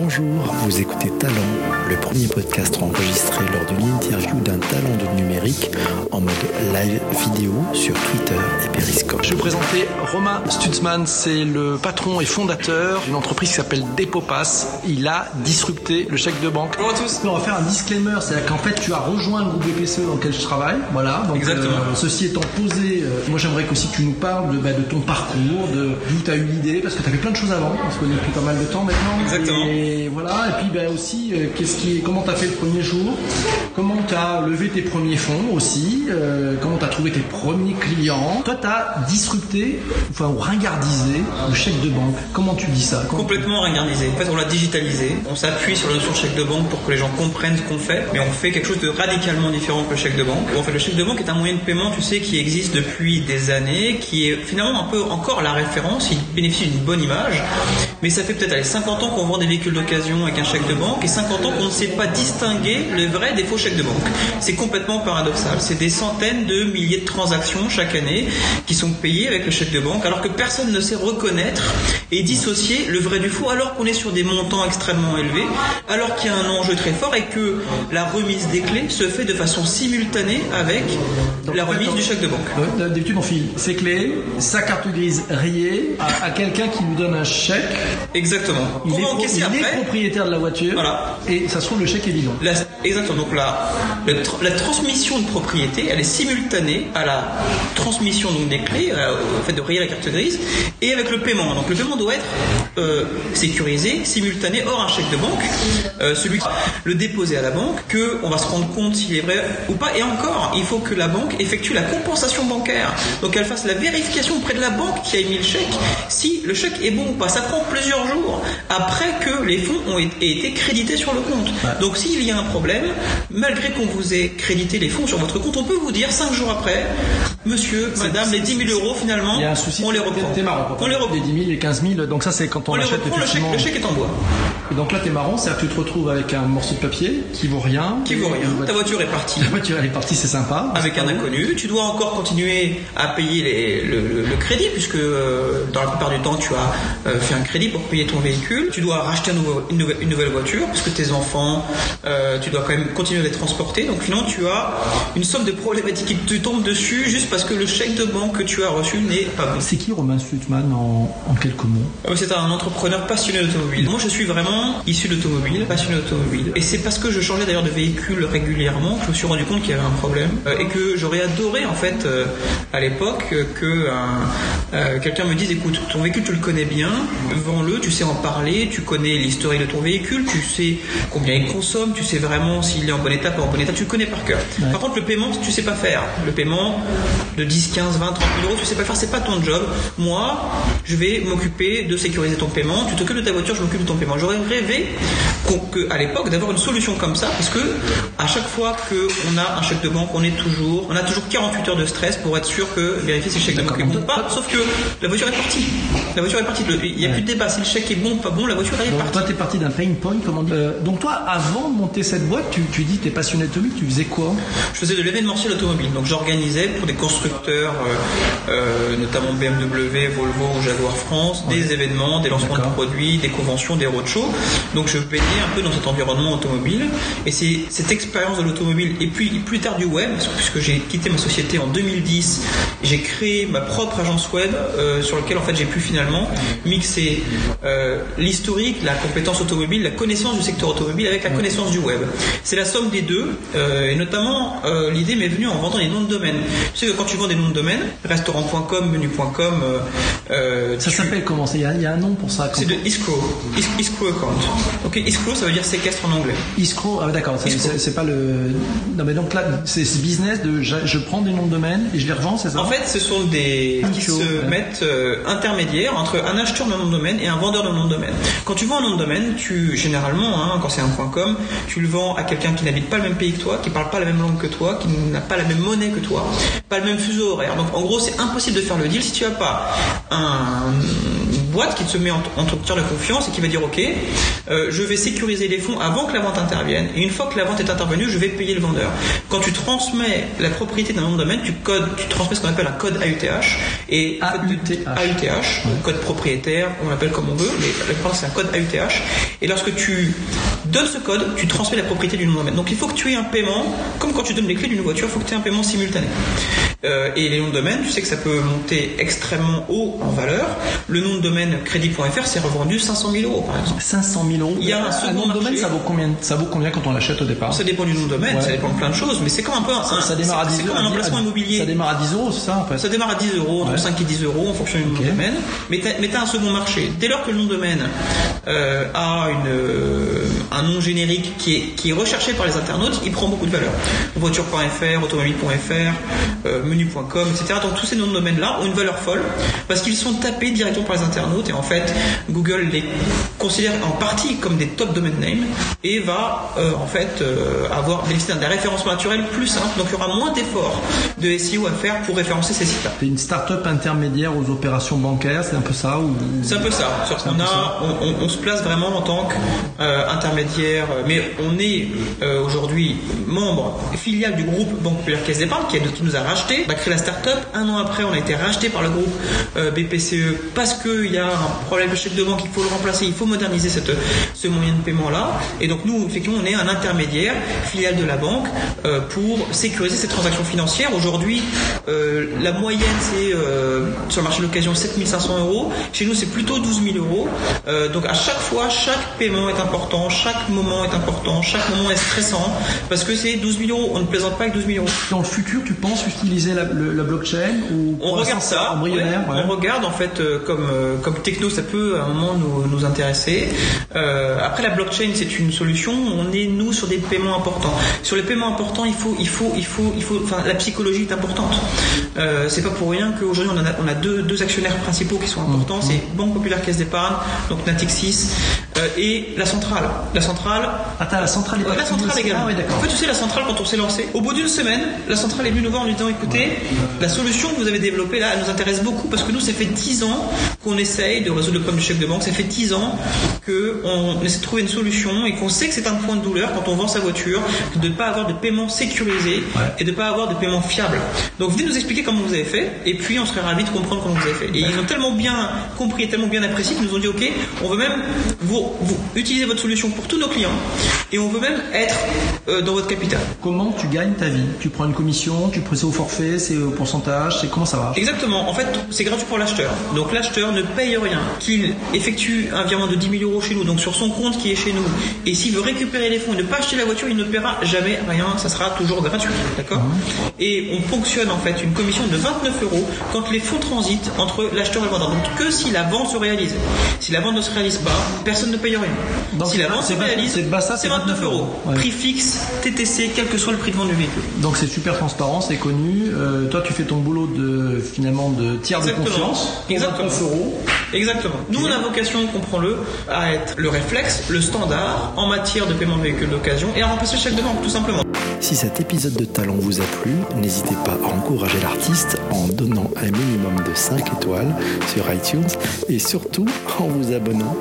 Bonjour, vous écoutez Talent, le premier podcast enregistré lors de l'interview d'un talent de numérique en mode live vidéo sur Twitter et Periscope. Je vais vous présenter Romain Stutzman, c'est le patron et fondateur d'une entreprise qui s'appelle Depopass. Il a disrupté le chèque de banque. Bonjour à tous. On va faire un disclaimer, c'est-à-dire qu'en fait tu as rejoint le groupe BPCE dans lequel je travaille. Voilà. Donc, Exactement. euh, ceci étant posé, euh, moi j'aimerais qu'aussi tu nous parles de, bah, de ton parcours, de d'où tu as eu l'idée, parce que tu as fait plein de choses avant, on se connaît depuis pas mal de temps maintenant. Exactement. Et voilà, et puis bah, aussi, euh, qu'est-ce qui, comment tu as fait le premier jour, comment tu as levé tes premiers fonds aussi, euh, comment tu as trouvé tes premiers clients? Toi tu as disrupté, enfin ou ringardisé le chèque de banque. Comment tu dis ça? Complètement ringardisé. En fait, on l'a digitalisé. On s'appuie sur le notion de chèque de banque pour que les gens comprennent ce qu'on fait, mais on fait quelque chose de radicalement différent que le chèque de banque. En fait, le chèque de banque est un moyen de paiement, tu sais, qui existe depuis des années, qui est finalement un peu encore la référence. Il bénéficie d'une bonne image, mais ça fait peut-être allez, 50 ans qu'on vend des véhicules d'occasion avec un chèque de banque et 50 ans qu'on ne sait pas distinguer le vrai des faux chèques de banque. C'est complètement paradoxal. C'est des centaines de milliers de transactions chaque année qui sont payées avec le chèque de banque, alors que personne ne sait reconnaître et dissocier le vrai du faux, alors qu'on est sur des montants extrêmement élevés, alors qu'il y a un enjeu très fort et que la remise des clés se fait de façon simultanée avec Donc, la remise du chèque de banque. D'habitude, on file ses clés, sa carte grise rayée à, à quelqu'un qui lui donne un chèque. Exactement. Il, est, Comment pro- est après propriétaire de la voiture. Voilà. Et ça se trouve, le chèque est. La- exactement. Donc la, la, tr- la transmission de propriété, elle est simultanée à la transmission donc des clés, euh, au fait de rayer la carte grise, et avec le paiement. Donc le paiement doit être euh, sécurisé, simultané, hors un chèque de banque. Euh, celui qui va le déposer à la banque, que on va se rendre compte s'il est vrai ou pas. Et encore, il faut que la banque effectue la compensation bancaire. Donc elle fasse la vérification auprès de la banque qui a émis le chèque, si le chèque est bon ou pas. Ça prend plusieurs jours après que les fonds ont été- crédités sur le compte. Donc s'il y a un problème, malgré qu'on vous ait crédité les fonds sur votre compte, on peut vous dire cinq jours après, monsieur, madame, les 10 000 euros finalement, Il y a un souci. on les reprend. Marrant. On les reprend. Les 10 000, les 15 000. Donc ça, c'est quand on, achète le chèque, le chèque est en bois. Et donc là, t'es marrant, c'est-à-dire que tu te retrouves avec un morceau de papier qui vaut rien. Qui vaut rien. Ta voiture est partie. La voiture, elle est partie, c'est sympa. avec un inconnu. Tu dois encore continuer à payer les- le, le- le crédit puisque euh, dans la plupart du temps tu as euh, fait un crédit pour payer ton véhicule. Tu dois racheter un nouveau- une, nouvelle, une nouvelle voiture parce que tes enfants, euh, tu dois quand même continuer à les transporter. Donc finalement tu as une somme de problématiques qui te tombent dessus juste parce que le chèque de banque que tu as reçu n'est pas bon. C'est qui Romain Stutman en, en quelques mots? C'est un entrepreneur passionné d'automobile. Moi, je suis vraiment issu d'automobile, passionné d'automobile. Et c'est parce que je changeais d'ailleurs de véhicule régulièrement que je me suis rendu compte qu'il y avait un problème euh, et que j'aurais adoré en fait euh, à l'époque euh, que un- euh, quelqu'un me dise écoute, ton véhicule tu le connais bien, vends-le, tu sais en parler, tu connais l'historique de ton véhicule, tu sais combien il consomme, tu sais vraiment s'il est en bon état, pas en bon état, tu le connais par cœur. Par contre, le paiement, tu sais pas faire. Le paiement de 10, 15, 20, 30 000 euros, tu sais pas faire, c'est pas ton job. Moi, je vais m'occuper de sécuriser ton paiement. Tu t'occupes de ta voiture, je m'occupe de ton paiement. J'aurais rêvé qu'on- que, à l'époque d'avoir une solution comme ça, parce que à chaque fois qu'on a un chèque de banque, on est toujours, on a toujours 48 heures de stress pour être sûr que vérifier si le chèque de banque est bon ou pas. Sauf que la voiture est partie. La voiture est partie. Il n'y a plus de débat. Si le chèque est bon ou pas bon, la voiture elle est Donc partie. toi, t'es parti d'un pain point. Comment... Euh, donc toi, avant de monter cette boîte, tu, tu dis t'es passionné d'automobile, tu faisais quoi? Je faisais de l'événementiel automobile, donc j'organisais pour des constructeurs, euh, euh, notamment BMW, Volvo ou Jaguar France, des événements, des lancements de produits, des conventions, des roadshows. Donc je baignais un peu dans cet environnement automobile. Et c'est cette expérience de l'automobile et puis plus tard du web, puisque j'ai quitté ma société en 2010, j'ai créé ma propre agence web euh, sur laquelle en fait j'ai pu finalement mixer euh, l'historique, la compétence automobile, la connaissance du secteur automobile avec la connaissance du web. C'est la somme des deux, euh, et notamment l'idée m'est venue en vendant des noms de domaine. Tu sais que quand tu vends des noms de domaine, restaurant.com, menu.com, Ça s'appelle comment? Il y, a- il y a un nom pour ça. c'est de escrow account. Ok, escrow ça veut dire séquestre en anglais. Escrow, ah d'accord, c'est- pas le. Non mais donc là, c'est ce business de je, je prends des noms de domaine et je les revends, c'est ça? En fait, ce sont des qui se ouais. mettent euh, intermédiaires entre un acheteur de nom de domaine et un vendeur de nom de domaine. Quand tu vends un nom de domaine, tu généralement, hein, quand c'est un .com, tu le vends à quelqu'un qui n'habite pas le même pays que toi, qui parle pas la même langue que toi, qui n'a pas la même monnaie que toi, pas le même fuseau horaire. Donc en gros, c'est impossible de faire le deal si tu as pas un, une boîte qui te met en, en de confiance et qui va dire ok, euh, je vais sécuriser les fonds avant que la vente intervienne. Et une fois que la vente est intervenue, je vais payer le vendeur. Quand tu transmets la propriété d'un nom de domaine, tu codes, tu transmets ce qu'on appelle un code AUTH et AUTH. AUTH, code propriétaire, on l'appelle comme on veut, mais la c'est un code AUTH. Et lorsque tu donnes ce code, tu transmets la propriété du nom de domaine. Donc il faut que tu aies un paiement, comme quand tu donnes les clés d'une voiture, il faut que tu aies un paiement simultané. Euh, et les noms de domaine, tu sais que ça peut monter extrêmement haut en valeur. Le nom de domaine crédit.fr s'est revendu 500 000 euros par exemple. 500 000 euros. Il y a un Un second nom de domaine, ça vaut combien Ça vaut combien quand on l'achète au départ Ça dépend du nom de domaine, Ouais. ça dépend de plein de choses, mais c'est comme un peu un, ça, ça démarre à c'est- 10 c'est euros. comme un emplacement à- immobilier. Ça démarre à 10 euros, c'est ça en fait Ça démarre à 10 euros, entre Ouais. 5 et 10 euros en fonction du nom de domaine. Mais tu as, un second marché. Dès lors que le nom de domaine euh, a une, euh, un nom générique qui est, qui est recherché par les internautes, il prend beaucoup de valeur. Voiture.fr, automobile.fr, euh, menu.com, etc. Donc tous ces noms de domaine-là ont une valeur folle parce qu'ils sont tapés directement par les internautes et en fait Google les considère en partie comme des top domain names et va euh, en fait euh, avoir bénéficié d'un référencement naturel plus simple. Donc il y aura moins d'efforts de SEO à faire pour référencer ces sites-là. T'es une start-up intermédiaire aux opérations bancaires, c'est un peu ça ou... C'est un peu ça. C'est a, on se place vraiment en tant qu'intermédiaire, mais on est euh, aujourd'hui membre filiale du groupe Banque Populaire Caisse d'Épargne qui, qui nous a racheté. On a créé la start-up. Un an après, on a été racheté par le groupe euh, BPCE parce qu'il y a un problème de chèque de banque, il faut le remplacer, il faut moderniser ce moyen de paiement-là. Et donc nous, effectivement, on est un intermédiaire filiale de la banque euh, pour sécuriser ces transactions financières. Aujourd'hui, euh, la moyenne, c'est euh, sur le marché de l'occasion 7500 euros. Chez nous, c'est plutôt 12 000 euros. Euh, donc à chaque fois, chaque paiement est important, chaque moment est important, chaque moment est stressant parce que c'est 12 000 euros. On ne plaisante pas avec 12 000 euros. Dans le futur, tu penses utiliser la, le- la blockchain ou On regarde ça, ouais. ouais. on regarde en fait euh, comme euh, comme techno ça peut à un moment nous, nous intéresser. Euh, après la blockchain c'est une solution, on est nous sur des paiements importants. Sur les paiements importants il faut il faut il faut il faut enfin la psychologie est importante. C'est pas pour rien qu'aujourd'hui on a on a deux, deux actionnaires principaux qui sont importants, c'est Banque Populaire Caisse d'Épargne donc Natixis euh, et la centrale. La centrale Ah, t'as la centrale Ouais, la centrale également. Ah, oui, en fait, tu sais, la centrale, quand on s'est lancé, au bout d'une semaine, la centrale est venue nous voir en nous disant écoutez, la solution que vous avez développée là, elle nous intéresse beaucoup parce que nous, ça fait 10 ans qu'on essaye de résoudre le problème du chèque de banque. Ça fait 10 ans qu'on essaie de trouver une solution et qu'on sait que c'est un point de douleur quand on vend sa voiture, de ne pas avoir de paiement sécurisé et de ne pas avoir de paiement fiable. Donc, venez nous expliquer comment vous avez fait et puis on serait ravis de comprendre comment vous avez fait. Et ils ont tellement bien compris et tellement bien apprécié qu'ils nous ont dit ok, on veut même vous, vous utiliser votre solution pour tous nos clients et on veut même être euh, dans votre capital. Comment tu gagnes ta vie? Tu prends une commission, tu c'est au forfait, c'est au pourcentage, c'est comment ça marche? Exactement. En fait, c'est gratuit pour l'acheteur. Donc l'acheteur ne paye rien. Qu'il effectue un virement de 10 000 euros chez nous, donc sur son compte qui est chez nous, et s'il veut récupérer les fonds et ne pas acheter la voiture, il ne paiera jamais rien. Ça sera toujours gratuit. D'accord Et on ponctionne en fait une commission de 29 euros quand les fonds transitent entre l'acheteur et le vendeur. Donc que si la vente se réalise. Si la vente ne se réalise pas, personne ne paye rien. Donc, si la vente se réalise, c'est bas ça, c'est c'est 29 euros. Ouais. Prix fixe, TTC, quel que soit le prix de vente du véhicule. Donc c'est super transparent, c'est connu. Euh, toi, tu fais ton boulot de finalement de tiers de confiance. Exactement. 29 euros. Exactement. Nous, on a vocation, comprends-le, à être le réflexe, le standard en matière de paiement de véhicules d'occasion et à remplacer le chèque de banque, tout simplement. Si cet épisode de Talent vous a plu, n'hésitez pas à encourager l'artiste en donnant un minimum de 5 étoiles sur iTunes et surtout en vous abonnant